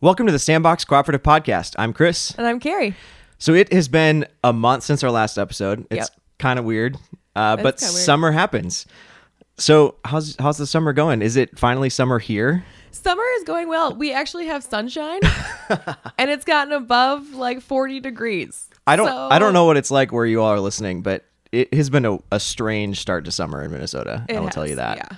Welcome to the Sandbox Cooperative Podcast. I'm Chris. And I'm Carrie. So it has been a month since our last episode. It's Yep. kind of weird, uh, but weird. summer happens. So how's how's the summer going? Is it finally summer here? Summer is going well. We actually have sunshine and it's gotten above like 40 degrees. I don't So- I don't know what it's like where you all are listening, but it has been a, a strange start to summer in Minnesota. It I will tell you that. Yeah.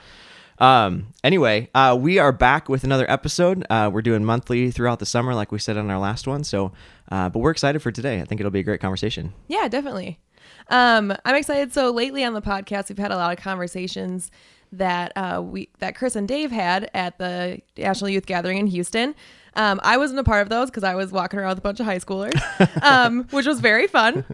Um, anyway, uh, we are back with another episode. Uh, we're doing monthly throughout the summer, like we said on our last one. So, uh, but we're excited for today. I think it'll be a great conversation. Yeah, definitely. Um, I'm excited. So lately on the podcast, we've had a lot of conversations that uh, we that Chris and Dave had at the National Youth Gathering in Houston. Um, I wasn't a part of those because I was walking around with a bunch of high schoolers, um, which was very fun.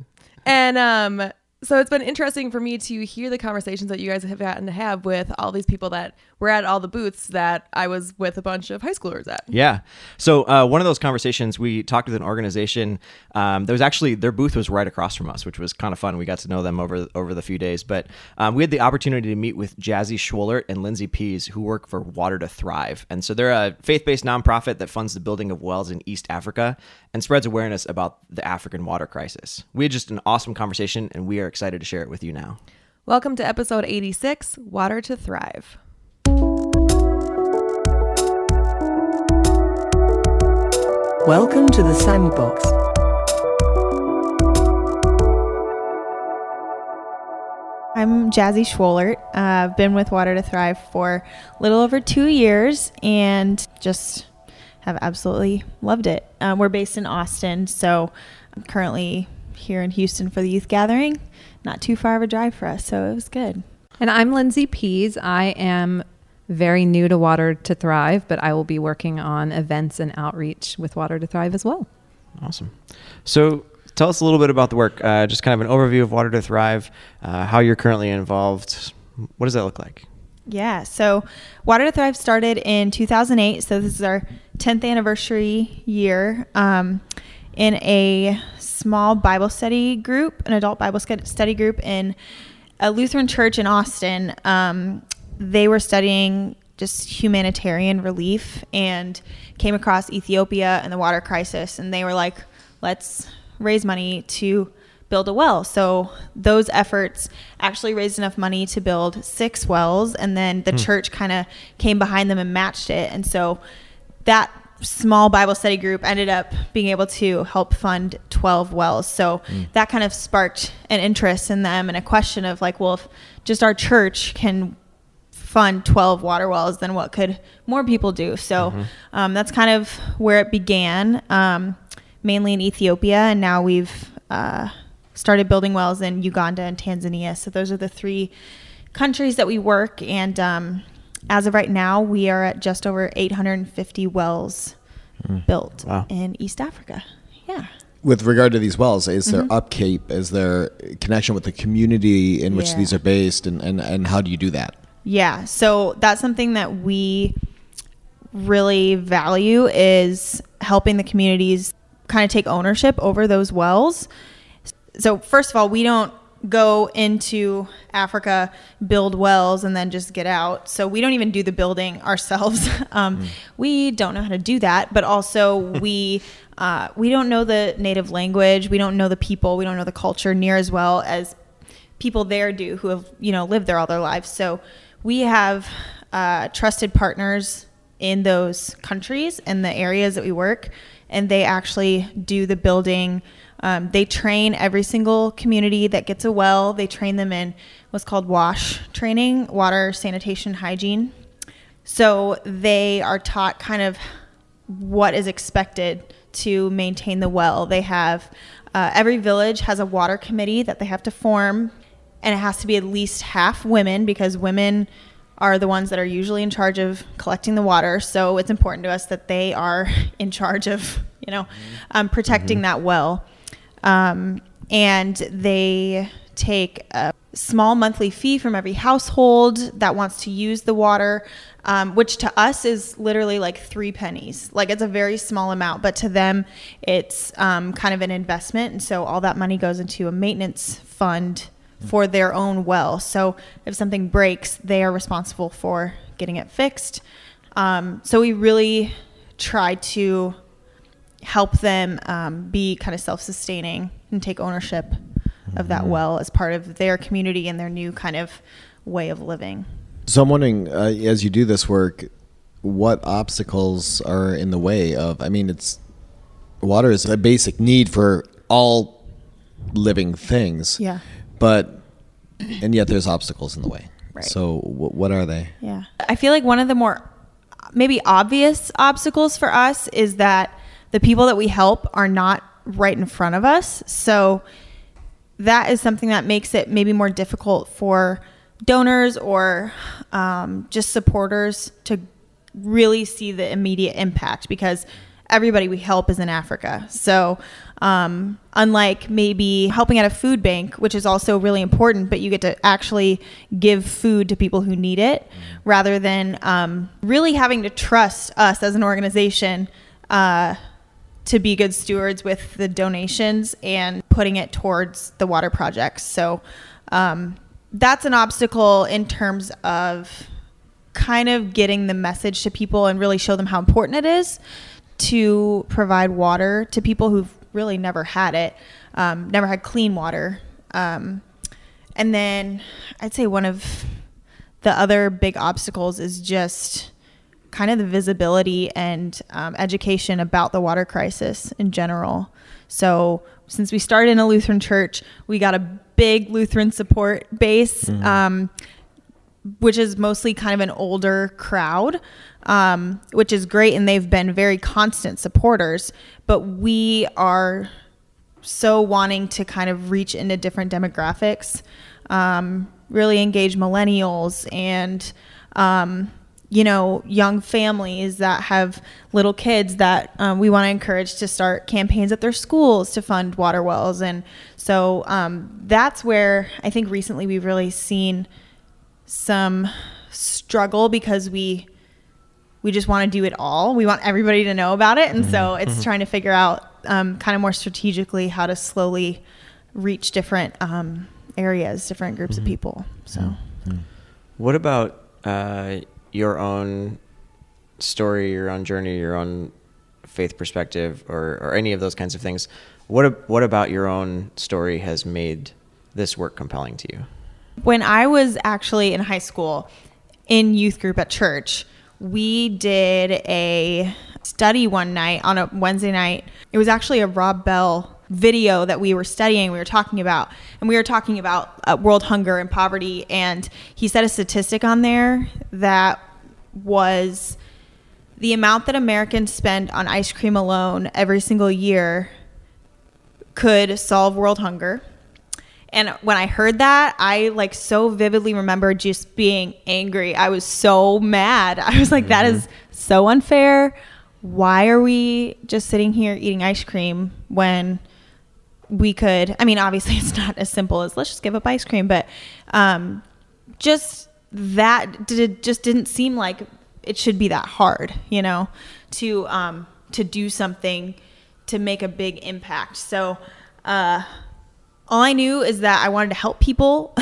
And um, so it's been interesting for me to hear the conversations that you guys have gotten to have with all these people that were at all the booths that I was with a bunch of high schoolers at. Yeah. So uh, one of those conversations, we talked with an organization. Um, there was actually their booth was right across from us, which was kind of fun. We got to know them over over the few days. But um, we had the opportunity to meet with Jazzy Schwollert and Lindsay Pease, who work for Water to Thrive, and so they're a faith based nonprofit that funds the building of wells in East Africa and spreads awareness about the African water crisis. We had just an awesome conversation, and we are excited to share it with you now. Welcome to episode 86 Water to Thrive. Welcome to the Sandbox. I'm Jazzy Schwollert. Uh, I've been with Water to Thrive for a little over two years and just have absolutely loved it. Um, we're based in Austin, so I'm currently here in Houston for the youth gathering. Not too far of a drive for us, so it was good. And I'm Lindsay Pease. I am very new to Water to Thrive, but I will be working on events and outreach with Water to Thrive as well. Awesome. So tell us a little bit about the work. Uh, just kind of an overview of Water to Thrive, uh, how you're currently involved. What does that look like? Yeah, so Water to Thrive started in 2008, so this is our 10th anniversary year. Um, in a small Bible study group, an adult Bible study group in a Lutheran church in Austin. Um, they were studying just humanitarian relief and came across Ethiopia and the water crisis, and they were like, let's raise money to build a well. So those efforts actually raised enough money to build six wells, and then the hmm. church kind of came behind them and matched it. And so that small Bible study group ended up being able to help fund 12 wells. So hmm. that kind of sparked an interest in them and a question of like, well, if just our church can fund 12 water wells, then what could more people do? So um, that's kind of where it began, um, mainly in Ethiopia. And now we've uh, started building wells in Uganda and Tanzania. So those are the three countries that we work. And um, as of right now, we are at just over 850 wells built Wow. in East Africa. Yeah. With regard to these wells, is Mm-hmm. there upkeep? Is there connection with the community in which Yeah. these are based, and, and, and how do you do that? Yeah, so that's something that we really value is helping the communities kind of take ownership over those wells. So first of all, we don't go into Africa, build wells, and then just get out. So we don't even do the building ourselves. Um, We don't know how to do that. But also we uh, we don't know the native language. We don't know the people. We don't know the culture near as well as people there do who have you know lived there all their lives. So we have uh, trusted partners in those countries and the areas that we work, and they actually do the building. Um, they train every single community that gets a well. They train them in what's called WASH training, water, sanitation, hygiene. So they are taught kind of what is expected to maintain the well. They have uh, every village has a water committee that they have to form, and it has to be at least half women because women are the ones that are usually in charge of collecting the water. So it's important to us that they are in charge of, you know, um, protecting that well. Um, and they take a small monthly fee from every household that wants to use the water, um, which to us is literally like three pennies. Like it's a very small amount, but to them, it's um, kind of an investment. And so all that money goes into a maintenance fund for their own well. So if something breaks, they are responsible for getting it fixed. Um, so we really try to help them um, be kind of self-sustaining and take ownership of that well as part of their community and their new kind of way of living. So I'm wondering, uh, as you do this work, what obstacles are in the way of? I mean, it's water is a basic need for all living things. Yeah. But and yet there's obstacles in the way. Right. So wh- what are they? Yeah. I feel like one of the more maybe obvious obstacles for us is that the people that we help are not right in front of us. So that is something that makes it maybe more difficult for donors or um, just supporters to really see the immediate impact because everybody we help is in Africa. So, um, unlike maybe helping at a food bank, which is also really important, but you get to actually give food to people who need it rather than um, really having to trust us as an organization. Uh, to be good stewards with the donations and putting it towards the water projects. So um, that's an obstacle in terms of kind of getting the message to people and really show them how important it is to provide water to people who've really never had it, um, never had clean water. Um, and then I'd say one of the other big obstacles is just kind of the visibility and um, education about the water crisis in general. So, since we started in a Lutheran church, we got a big Lutheran support base, um, which is mostly kind of an older crowd, um, which is great. And they've been very constant supporters. But we are so wanting to kind of reach into different demographics, um, really engage millennials and, um, you know, young families that have little kids that um, we want to encourage to start campaigns at their schools to fund water wells. And so um, that's where I think recently we've really seen some struggle because we we just want to do it all. We want everybody to know about it, and so it's trying to figure out um, kind of more strategically how to slowly reach different um, areas, different groups of people. So What about uh, your own story, your own journey, your own faith perspective, or, or any of those kinds of things? What what about your own story has made this work compelling to you? When I was actually in high school in youth group at church, we did a study one night on a Wednesday night. It was actually a Rob Bell video that we were studying, we were talking about, and we were talking about uh, world hunger and poverty. And he said a statistic on there that was the amount that Americans spend on ice cream alone every single year could solve world hunger. And when I heard that, I like so vividly remember just being angry. I was so mad. I was like, that is so unfair. Why are we just sitting here eating ice cream when we could? I mean, obviously, it's not as simple as let's just give up ice cream, but um, just that did, just didn't seem like it should be that hard, you know, to um, to do something to make a big impact. So. Uh, all I knew is that I wanted to help people.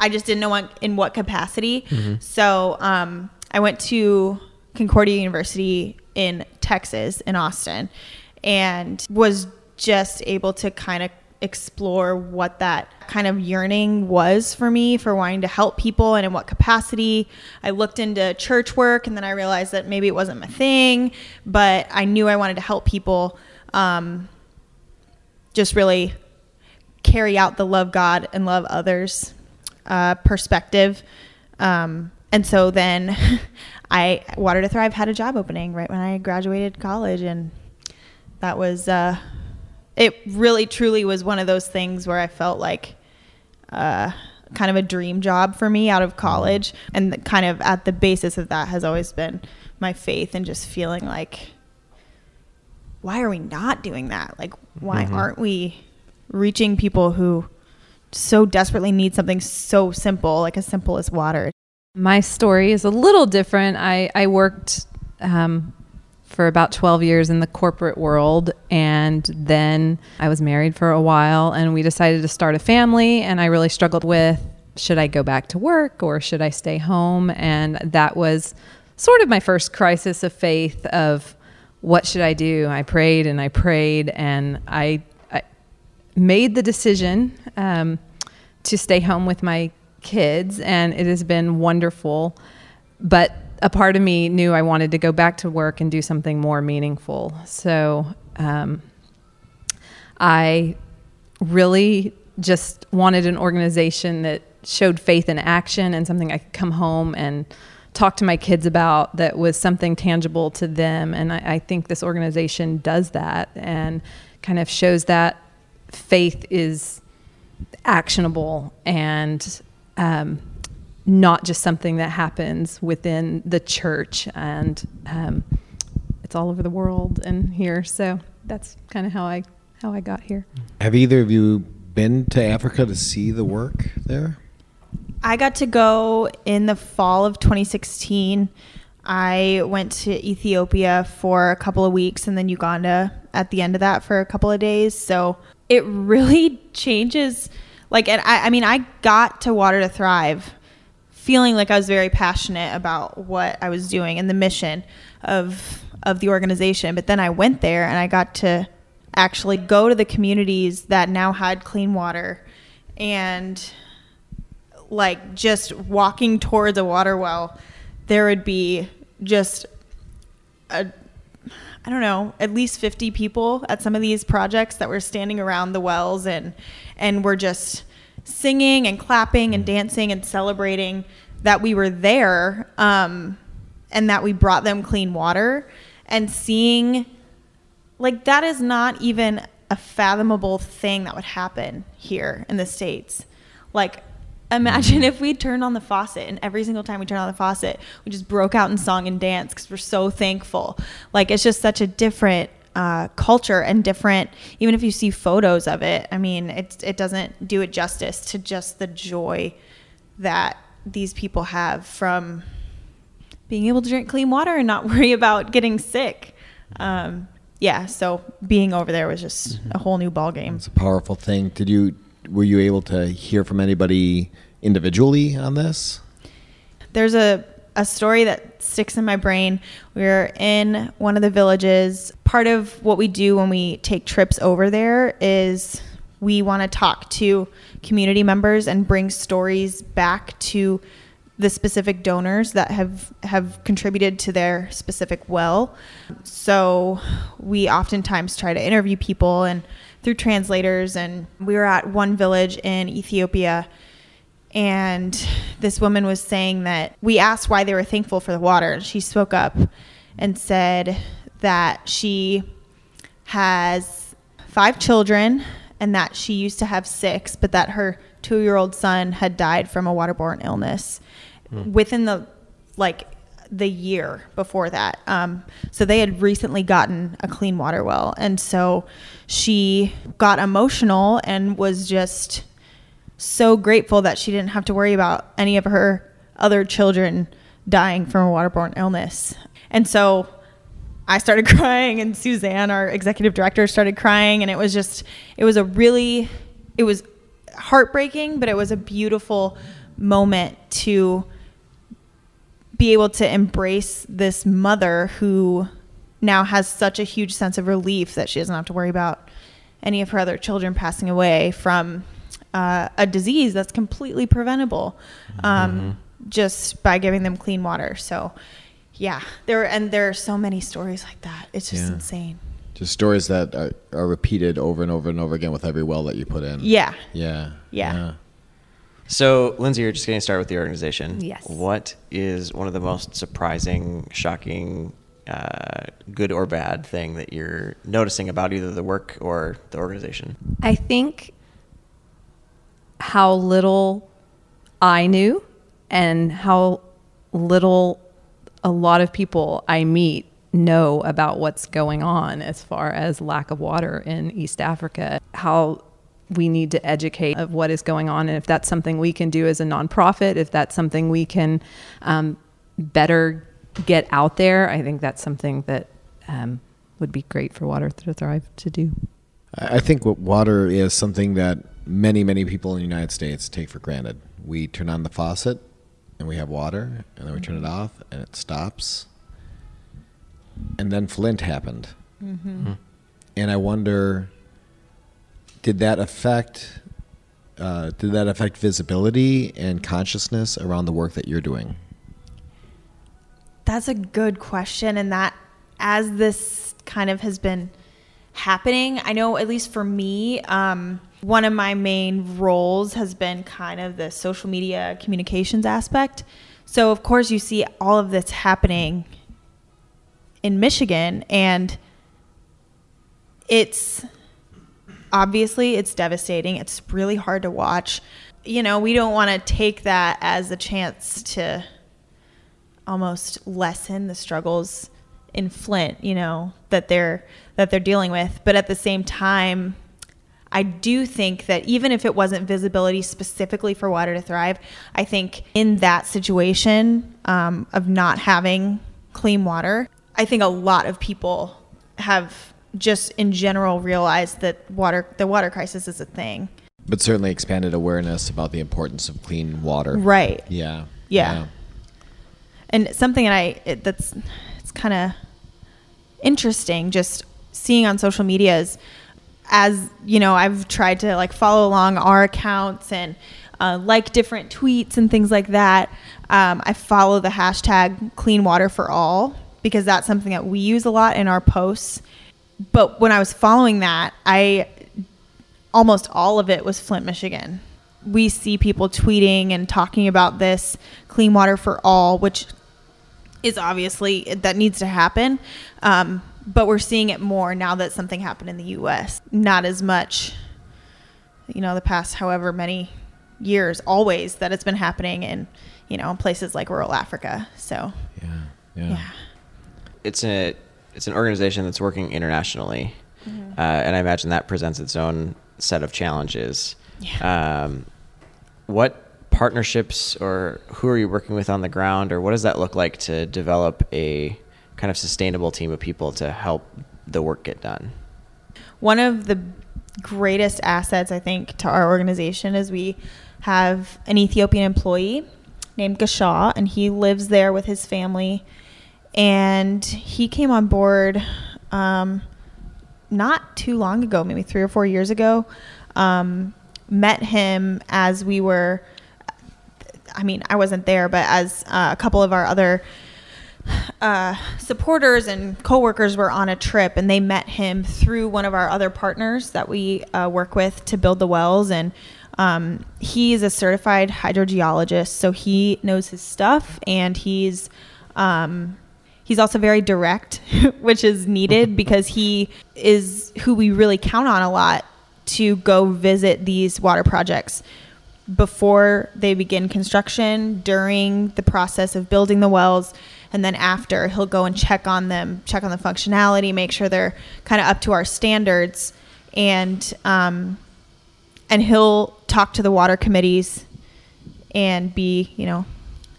I just didn't know what, in what capacity. So um, I went to Concordia University in Texas, in Austin, and was just able to kind of explore what that kind of yearning was for me for wanting to help people and in what capacity. I looked into church work and then I realized that maybe it wasn't my thing, but I knew I wanted to help people. Um, just really carry out the love God and love others uh, perspective. Um, and so then I, Water to Thrive had a job opening right when I graduated college. And that was, uh, it really truly was one of those things where I felt like uh, kind of a dream job for me out of college. And kind of at the basis of that has always been my faith and just feeling like, why are we not doing that? Like, why aren't we reaching people who so desperately need something so simple, like as simple as water? My story is a little different. I, I worked um, for about 12 years in the corporate world, and then I was married for a while, and we decided to start a family. And I really struggled with should I go back to work or should I stay home? And that was sort of my first crisis of faith of what should I do? I prayed and I prayed, and I, I made the decision um, to stay home with my kids, and it has been wonderful. But a part of me knew I wanted to go back to work and do something more meaningful. So um, I really just wanted an organization that showed faith in action and something I could come home and talk to my kids about that was something tangible to them. And I, I think this organization does that and kind of shows that faith is actionable and um, not just something that happens within the church and um, it's all over the world and here so that's kind of how i how i got here Have either of you been to Africa to see the work there? I got to go in the fall of 2016. I went to Ethiopia for a couple of weeks and then Uganda at the end of that for a couple of days. So it really changes. Like, and I, I mean, I got to Water to Thrive feeling like I was very passionate about what I was doing and the mission of of the organization. But then I went there and I got to actually go to the communities that now had clean water and like just walking towards a water well, there would be just a I don't know, at least 50 people at some of these projects that were standing around the wells and and were just singing and clapping and dancing and celebrating that we were there um, and that we brought them clean water. And seeing like that is not even a fathomable thing that would happen here in the states. Like imagine if we turned on the faucet and every single time we turned on the faucet we just broke out in song and dance because we're so thankful. Like it's just such a different uh, culture and different even if you see photos of it i mean it, it doesn't do it justice to just the joy that these people have from being able to drink clean water and not worry about getting sick. Um, yeah so being over there was just a whole new ball game It's a powerful thing. Did you were you able to hear from anybody individually on this? there's a, a story that sticks in my brain. We were in one of the villages. Part of what we do when we take trips over there is we want to talk to community members and bring stories back to the specific donors that have have contributed to their specific well. So we oftentimes try to interview people and through translators and we were at one village in Ethiopia and this woman was saying that we asked why they were thankful for the water. And she spoke up and said that she has five children and that she used to have six but that her two-year-old son had died from a waterborne illness within the like the year before that. Um, so they had recently gotten a clean water well. And so she got emotional and was just so grateful that she didn't have to worry about any of her other children dying from a waterborne illness. And so I started crying and Suzanne, our executive director, started crying and it was just it was a really it was heartbreaking, but it was a beautiful moment to be able to embrace this mother who now has such a huge sense of relief that she doesn't have to worry about any of her other children passing away from uh, a disease that's completely preventable um, just by giving them clean water. So, yeah, there and there are so many stories like that. It's just Yeah. insane. Just stories that are, are repeated over and over and over again with every well that you put in. Yeah. Yeah. Yeah. So, Lindsay, you're just getting started with the organization. Yes. What is one of the most surprising, shocking, uh, good or bad thing that you're noticing about either the work or the organization? I think how little I knew and how little a lot of people I meet know about what's going on as far as lack of water in East Africa. How we need to educate of what is going on and if that's something we can do as a nonprofit, if that's something we can um, better get out there, I think that's something that um, would be great for Water to Thrive to do. I think what water is something that many, many people in the United States take for granted. We turn on the faucet and we have water, and then we turn it mm-hmm. off and it stops. and then Flint happened. Mm-hmm. Mm-hmm. And I wonder, did that affect? Uh, did that affect visibility and consciousness around the work that you're doing? That's a good question. And that, as this kind of has been happening, I know, at least for me, um, one of my main roles has been kind of the social media communications aspect. So, of course, you see all of this happening in Michigan, and it's obviously it's devastating. It's really hard to watch. You know, we don't want to take that as a chance to almost lessen the struggles in Flint, you know, that they're that they're dealing with. But at the same time, I do think that even if it wasn't visibility specifically for Water to Thrive, I think in that situation um, of not having clean water, I think a lot of people have just in general realized that water the water crisis is a thing. But certainly expanded awareness about the importance of clean water. Right. Yeah. Yeah. and something that I it, that's it's kind of interesting just seeing on social media is as you know I've tried to like follow along our accounts and uh, like different tweets and things like that. Um, I follow the hashtag Clean Water for All because that's something that we use a lot in our posts. But when I was following that, I almost all of it was Flint, Michigan. We see people tweeting and talking about this clean water for all, which is obviously that needs to happen. Um, but we're seeing it more now that something happened in the U.S. Not as much, you know, the past however many years, always that it's been happening in, you know, places like rural Africa. So, Yeah. Yeah. yeah. it's a it's an organization that's working internationally, uh, and I imagine that presents its own set of challenges. Um, what partnerships or who are you working with on the ground, or what does that look like to develop a kind of sustainable team of people to help the work get done? one of the greatest assets I think to our organization is we have an Ethiopian employee named Gashaw and he lives there with his family and he came on board um, not too long ago maybe three or four years ago um, met him as we were I mean I wasn't there but as uh, a couple of our other uh, supporters and coworkers were on a trip and they met him through one of our other partners that we uh, work with to build the wells. And um, is a certified hydrogeologist so he knows his stuff and he's um, he's also very direct which is needed because he is who we really count on a lot to go visit these water projects before they begin construction, during the process of building the wells, and then after. He'll go and check on them, check on the functionality, make sure they're kind of up to our standards, and um, and he'll talk to the water committees and be, you know,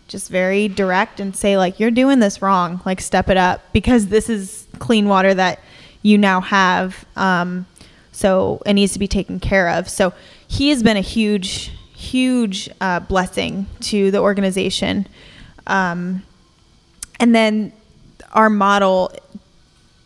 just very direct and say like you're doing this wrong, like step it up because this is clean water that you now have. Um, so it needs to be taken care of. So he has been a huge, huge uh, blessing to the organization. Um, and then our model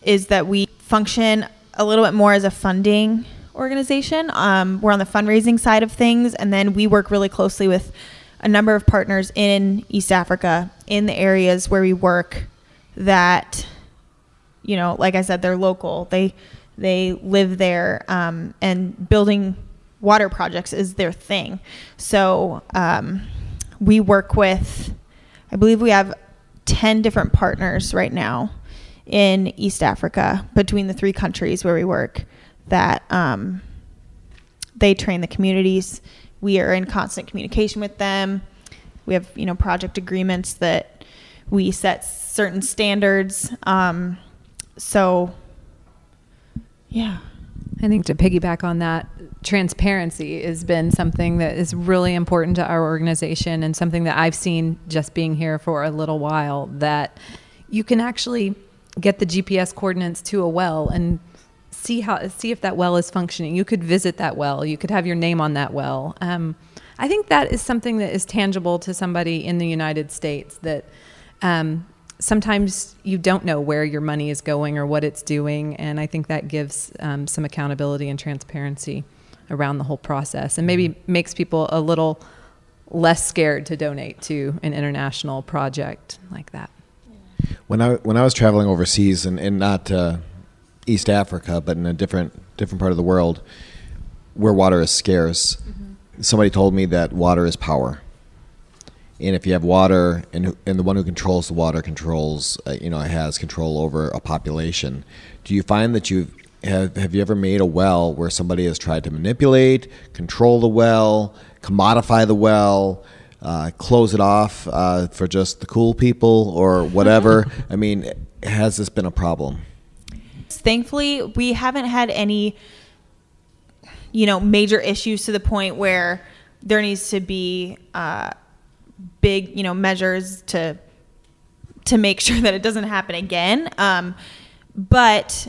is that we function a little bit more as a funding organization. Um, we're on the fundraising side of things, and then we work really closely with a number of partners in East Africa in the areas where we work that you know like i said they're local they they live there um, and building water projects is their thing. So um, we work with i believe we have 10 different partners right now in east africa between the three countries where we work that um, they train the communities. We are in constant communication with them. We have you know project agreements that we set certain standards. Um, so yeah I think to piggyback on that, transparency has been something that is really important to our organization and something that I've seen just being here for a little while that you can actually get the GPS coordinates to a well and see how see if that well is functioning. You could visit that well. You could have your name on that well. Um, I think that is something that is tangible to somebody in the United States that um, sometimes you don't know where your money is going or what it's doing. And I think that gives um, some accountability and transparency around the whole process and maybe makes people a little less scared to donate to an international project like that. When I when I was traveling overseas and, and not uh, East Africa, but in a different different part of the world where water is scarce, somebody told me that water is power. And if you have water, and and the one who controls the water controls, uh, you know, has control over a population. Do you find that you've have have you ever made a well where somebody has tried to manipulate, control the well, commodify the well, uh, close it off uh, for just the cool people or whatever? I mean, has this been a problem? Thankfully, we haven't had any, you know, major issues to the point where there needs to be uh, big, you know, measures to to make sure that it doesn't happen again. Um, but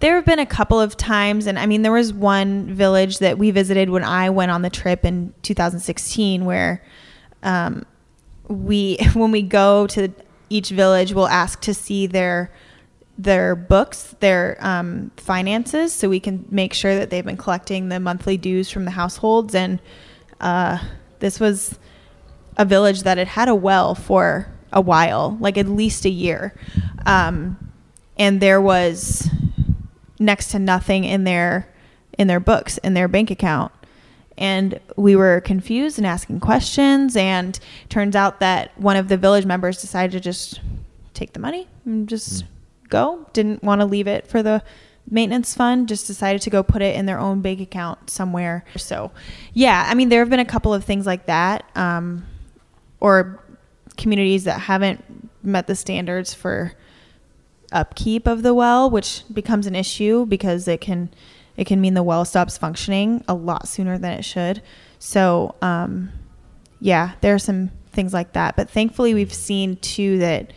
there have been a couple of times, and I mean, there was one village that we visited when I went on the trip in 2016 where um, we, when we go to each village, we'll ask to see their their books, their um, finances, so we can make sure that they've been collecting the monthly dues from the households. And uh, this was a village that had had a well for a while, like at least a year. Um, and there was next to nothing in their in their books in their bank account. And we were confused and asking questions and turns out that one of the village members decided to just take the money and just go. Didn't want to leave it for the maintenance fund just decided to go put it in their own bank account somewhere. So yeah i mean there have been a couple of things like that. Um, or communities that haven't met the standards for upkeep of the well, which becomes an issue because it can it can mean the well stops functioning a lot sooner than it should. So, um, yeah, there are some things like that. But thankfully, we've seen too that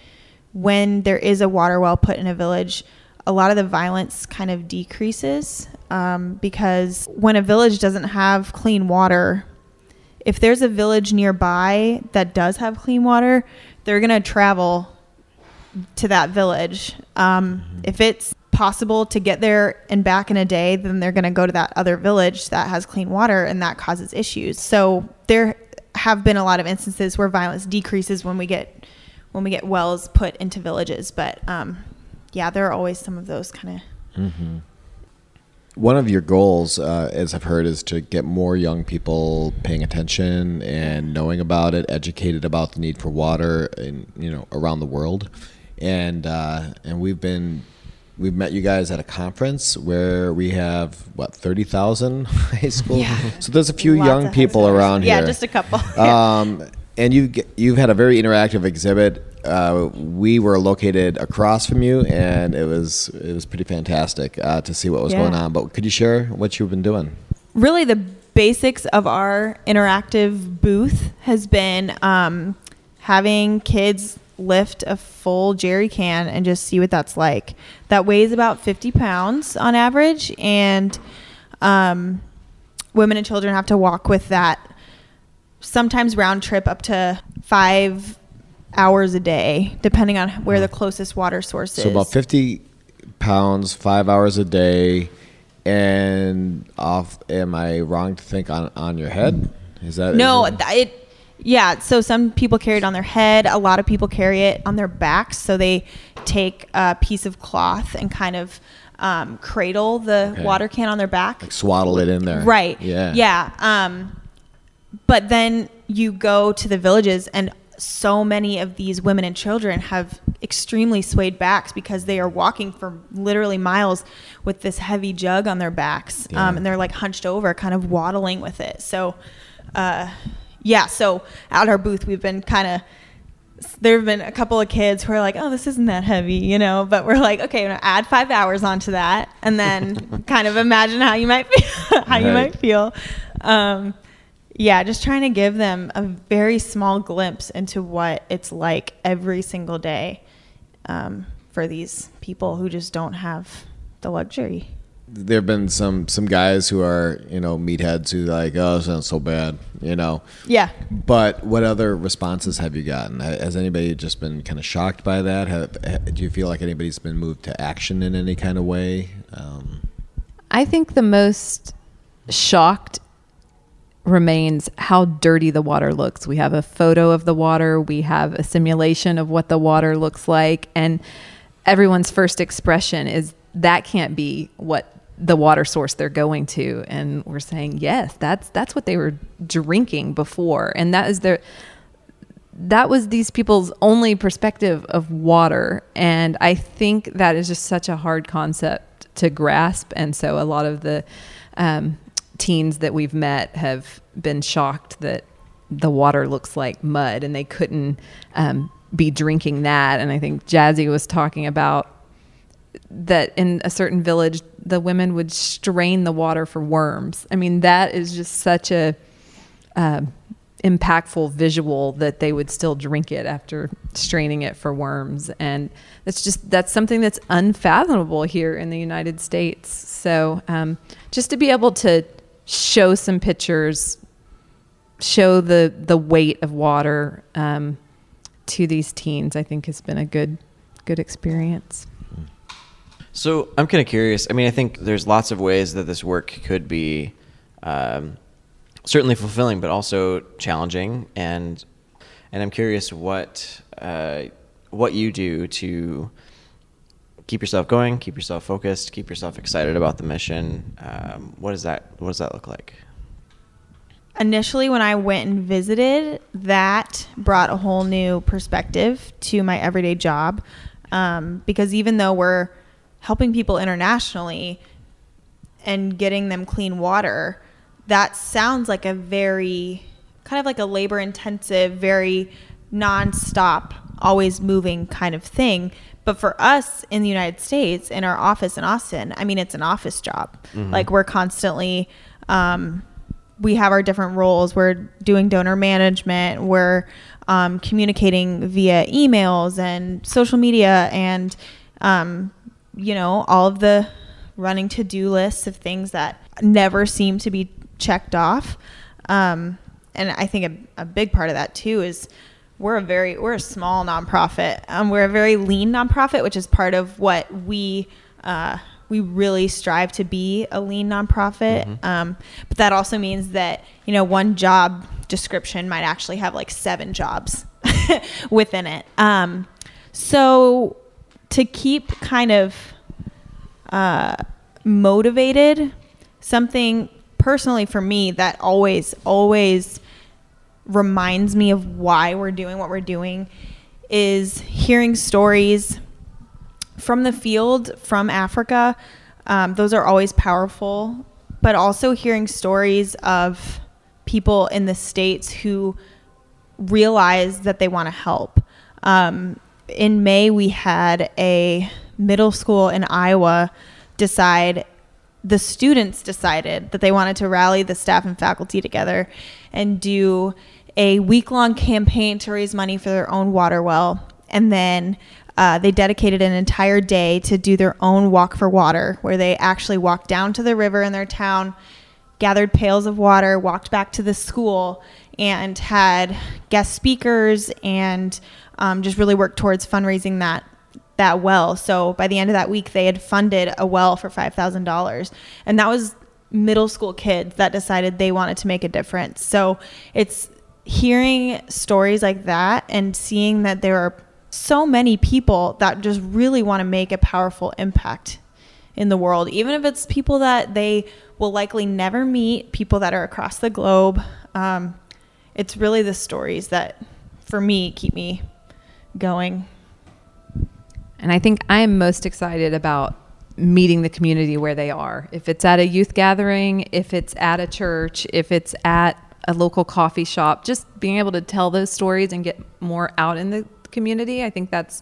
when there is a water well put in a village, a lot of the violence kind of decreases um, because when a village doesn't have clean water, if there's a village nearby that does have clean water, they're going to travel to that village. Um, if it's possible to get there and back in a day, then they're going to go to that other village that has clean water, and that causes issues. So there have been a lot of instances where violence decreases when we get when we get wells put into villages. But um, yeah, there are always some of those kind of One of your goals, uh, as I've heard, is to get more young people paying attention and knowing about it, educated about the need for water, and you know around the world, and uh, and we've been we've met you guys at a conference where we have what thirty thousand high school. Yeah. So there's a few Lots young people around Yeah, here. Yeah, just a couple. Um, and you you've had a very interactive exhibit. Uh, we were located across from you, and it was it was pretty fantastic uh, to see what was Yeah. going on. But could you share what you've been doing? really the basics of our interactive booth has been um, having kids lift a full jerry can and just see what that's like. That weighs about 50 pounds on average, and um, women and children have to walk with that sometimes round trip up to five hours a day, depending on where the closest water source is. So about fifty pounds, five hours a day, and off. Am I wrong to think on on your head? Is that No, is it- it. Yeah, so some people carry it on their head. A lot of people carry it on their backs. So they take a piece of cloth and kind of um, cradle the Okay. water can on their back. like swaddle it in there? Right. Yeah. Yeah. Um, but then you go to the villages, and so many of these women and children have extremely swayed backs because they are walking for literally miles with this heavy jug on their backs, Yeah. um, and they're like hunched over, kind of waddling with it. So, uh, yeah. So at our booth, we've been kind of there have been a couple of kids who are like, "Oh, this isn't that heavy," you know. But we're like, "Okay, add five hours onto that, and then kind of imagine how you might feel, how you might feel." Um, yeah, just trying to give them a very small glimpse into what it's like every single day um, for these people who just don't have the luxury. there have been some some guys who are you know meatheads who like oh it's not so bad you know Yeah. but what other responses have you gotten has anybody just been kind of shocked by that have, ha- do you feel like anybody's been moved to action in any kind of way um, I think the most shocked remains how dirty the water looks. We have a photo of the water, we have a simulation of what the water looks like, and everyone's first expression is that can't be what the water source they're going to. And we're saying yes that's that's what they were drinking before. And that is their that was these people's only perspective of water. And i think that is just such a hard concept to grasp. And so a lot of the um, teens that we've met have been shocked that the water looks like mud and they couldn't um, be drinking that. And i think jazzy was talking about that in a certain village the women would strain the water for worms. I mean that is just such a um, impactful visual that they would still drink it after straining it for worms. And that's just that's something that's unfathomable here in the united states. So um, just to be able to show some pictures show the the weight of water um, to these teens i think has been a good good experience So I'm kind of curious. I mean, I think there's lots of ways that this work could be um, certainly fulfilling, but also challenging. And and I'm curious what uh, what you do to keep yourself going, keep yourself focused, keep yourself excited about the mission. Um, what does that What does that look like? initially when I went and visited, that brought a whole new perspective to my everyday job. Um, because even though we're helping people internationally and getting them clean water, that sounds like a very kind of like a labor intensive, very nonstop, always moving kind of thing. But for us in the United States, in our office in Austin, I mean, it's an office job. Like we're constantly, um, we have our different roles. We're doing donor management. We're um, communicating via emails and social media, and um, you know all of the running to do lists of things that never seem to be checked off. Um, and I think a, a big part of that too is we're a very we're a small nonprofit. Um, we're a very lean nonprofit, which is part of what we uh, we really strive to be a lean nonprofit. Um, but that also means that you know one job description might actually have like seven jobs within it. Um, so to keep kind of uh, motivated, something personally for me that always, always reminds me of why we're doing what we're doing is hearing stories from the field from Africa. Um, those are always powerful, but also hearing stories of people in the States who realize that they want to help. Um, in May, we had a middle school in Iowa decide, the students decided that they wanted to rally the staff and faculty together and do a week long campaign to raise money for their own water well. And then uh, they dedicated an entire day to do their own walk for water, where they actually walked down to the river in their town, gathered pails of water, walked back to the school, and had guest speakers and um, just really worked towards fundraising that that well. So by the end of that week, they had funded a well for five thousand dollars, and that was middle school kids that decided they wanted to make a difference. So it's hearing stories like that and seeing that there are so many people that just really want to make a powerful impact in the world, even if it's people that they will likely never meet, people that are across the globe. Um, it's really the stories that, for me, keep me going. And I think I'm most excited about meeting the community where they are. If it's at a youth gathering, if it's at a church, if it's at a local coffee shop, just being able to tell those stories and get more out in the community. I think that's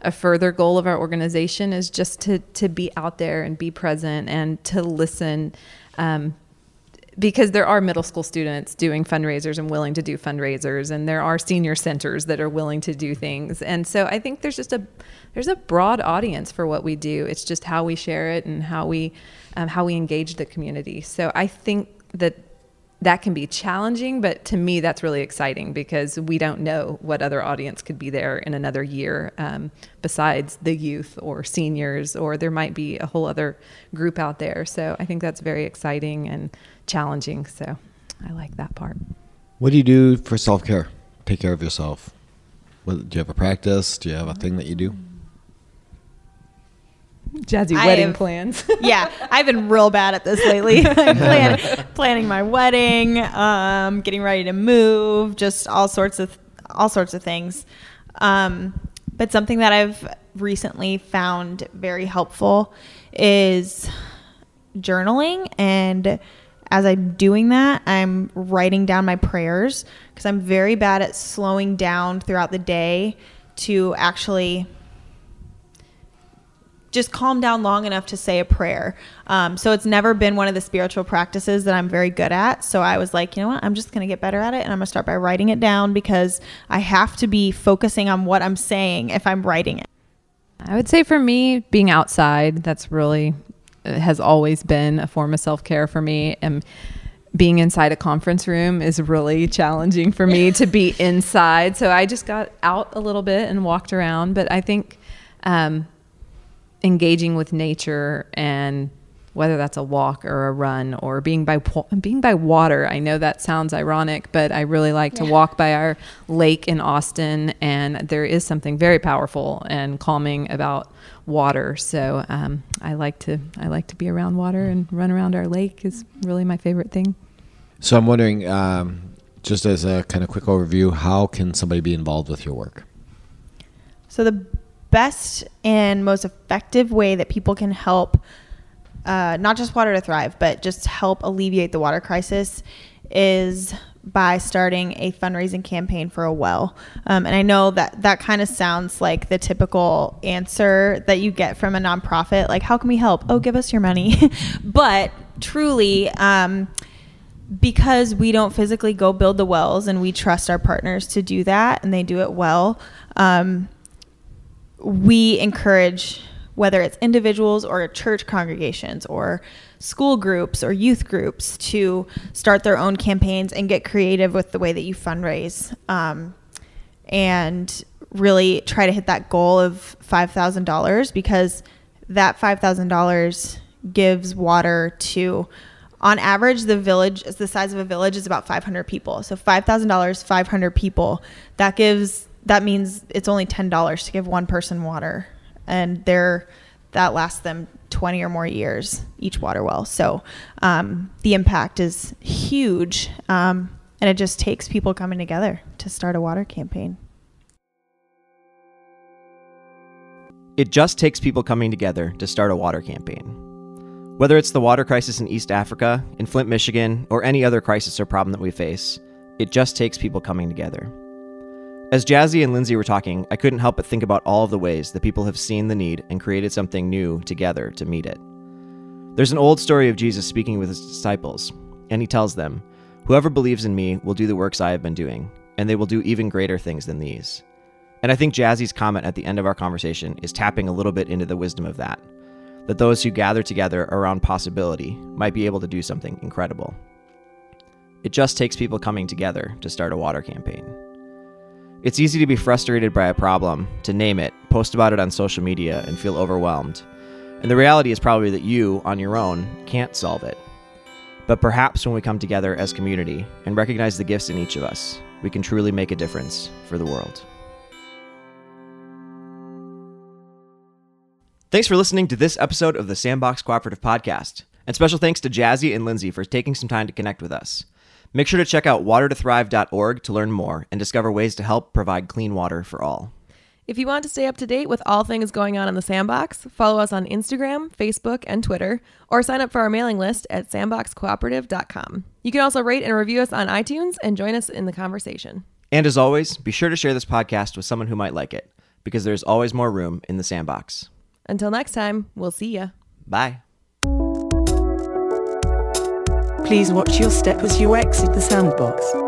a further goal of our organization is just to to be out there and be present and to listen. Um, because there are middle school students doing fundraisers and willing to do fundraisers and there are senior centers that are willing to do things. And so i think there's just a there's a broad audience for what we do. It's just how we share it and how we um, how we engage the community. So i think that that can be challenging, but to me, that's really exciting because we don't know what other audience could be there in another year um, besides the youth or seniors, or there might be a whole other group out there. So I think that's very exciting and challenging. So I like that part. What do you do for self care? Take care of yourself. What, do you have a practice? Do you have a thing that you do? Jazzy I wedding have- plans. yeah, I've been real bad at this lately. Plan, planning my wedding, um, getting ready to move, just all sorts of all sorts of things. Um, but something that I've recently found very helpful is journaling and as I'm doing that, I'm writing down my prayers because I'm very bad at slowing down throughout the day to actually just calm down long enough to say a prayer. Um, so it's never been one of the spiritual practices that I'm very good at. So I was like, you know what? I'm just going to get better at it and I'm going to start by writing it down because I have to be focusing on what I'm saying if I'm writing it. I would say for me, being outside, that's really has always been a form of self care for me. And being inside a conference room is really challenging for me to be inside. So I just got out a little bit and walked around. But I think um, engaging with nature and whether that's a walk or a run or being by being by water. I know that sounds ironic, but I really like to walk by our lake in Austin, and there is something very powerful and calming about water. So um, I like to I like to be around water and run around our lake is really my favorite thing. So I'm wondering, um, just as a kind of quick overview, how can somebody be involved with your work? So the best and most effective way that people can help uh, not just water to thrive, but just help alleviate the water crisis is by starting a fundraising campaign for a well. Um, and I know that that kind of sounds like the typical answer that you get from a nonprofit, like, how can we help? Oh, give us your money. but truly, um, because we don't physically go build the wells and we trust our partners to do that and they do it well, um, we encourage whether it's individuals or church congregations or school groups or youth groups to start their own campaigns and get creative with the way that you fundraise um, and really try to hit that goal of $5,000 because that $5,000 gives water to on average the village is the size of a village is about 500 people. So $5000 500 people that gives that means it's only $10 to give one person water and they're that lasts them 20 or more years each water well so um, the impact is huge um, and it just takes people coming together to start a water campaign It just takes people coming together to start a water campaign. Whether it's the water crisis in East Africa, in Flint, Michigan, or any other crisis or problem that we face, it just takes people coming together. As Jazzy and Lindsay were talking, I couldn't help but think about all of the ways that people have seen the need and created something new together to meet it. There's an old story of Jesus speaking with his disciples, and he tells them, Whoever believes in me will do the works I have been doing, and they will do even greater things than these. And I think Jazzy's comment at the end of our conversation is tapping a little bit into the wisdom of that. That those who gather together around possibility might be able to do something incredible. It just takes people coming together to start a water campaign. It's easy to be frustrated by a problem, to name it, post about it on social media, and feel overwhelmed. And the reality is probably that you, on your own, can't solve it. But perhaps when we come together as community and recognize the gifts in each of us, we can truly make a difference for the world. Thanks for listening to this episode of the Sandbox Cooperative Podcast. And special thanks to Jazzy and Lindsay for taking some time to connect with us. Make sure to check out watertothrive.org to learn more and discover ways to help provide clean water for all. If you want to stay up to date with all things going on in the sandbox, follow us on Instagram, Facebook, and Twitter, or sign up for our mailing list at sandboxcooperative.com. You can also rate and review us on iTunes and join us in the conversation. And as always, be sure to share this podcast with someone who might like it, because there's always more room in the sandbox. Until next time, we'll see ya. Bye. Please watch your step as you exit the sandbox.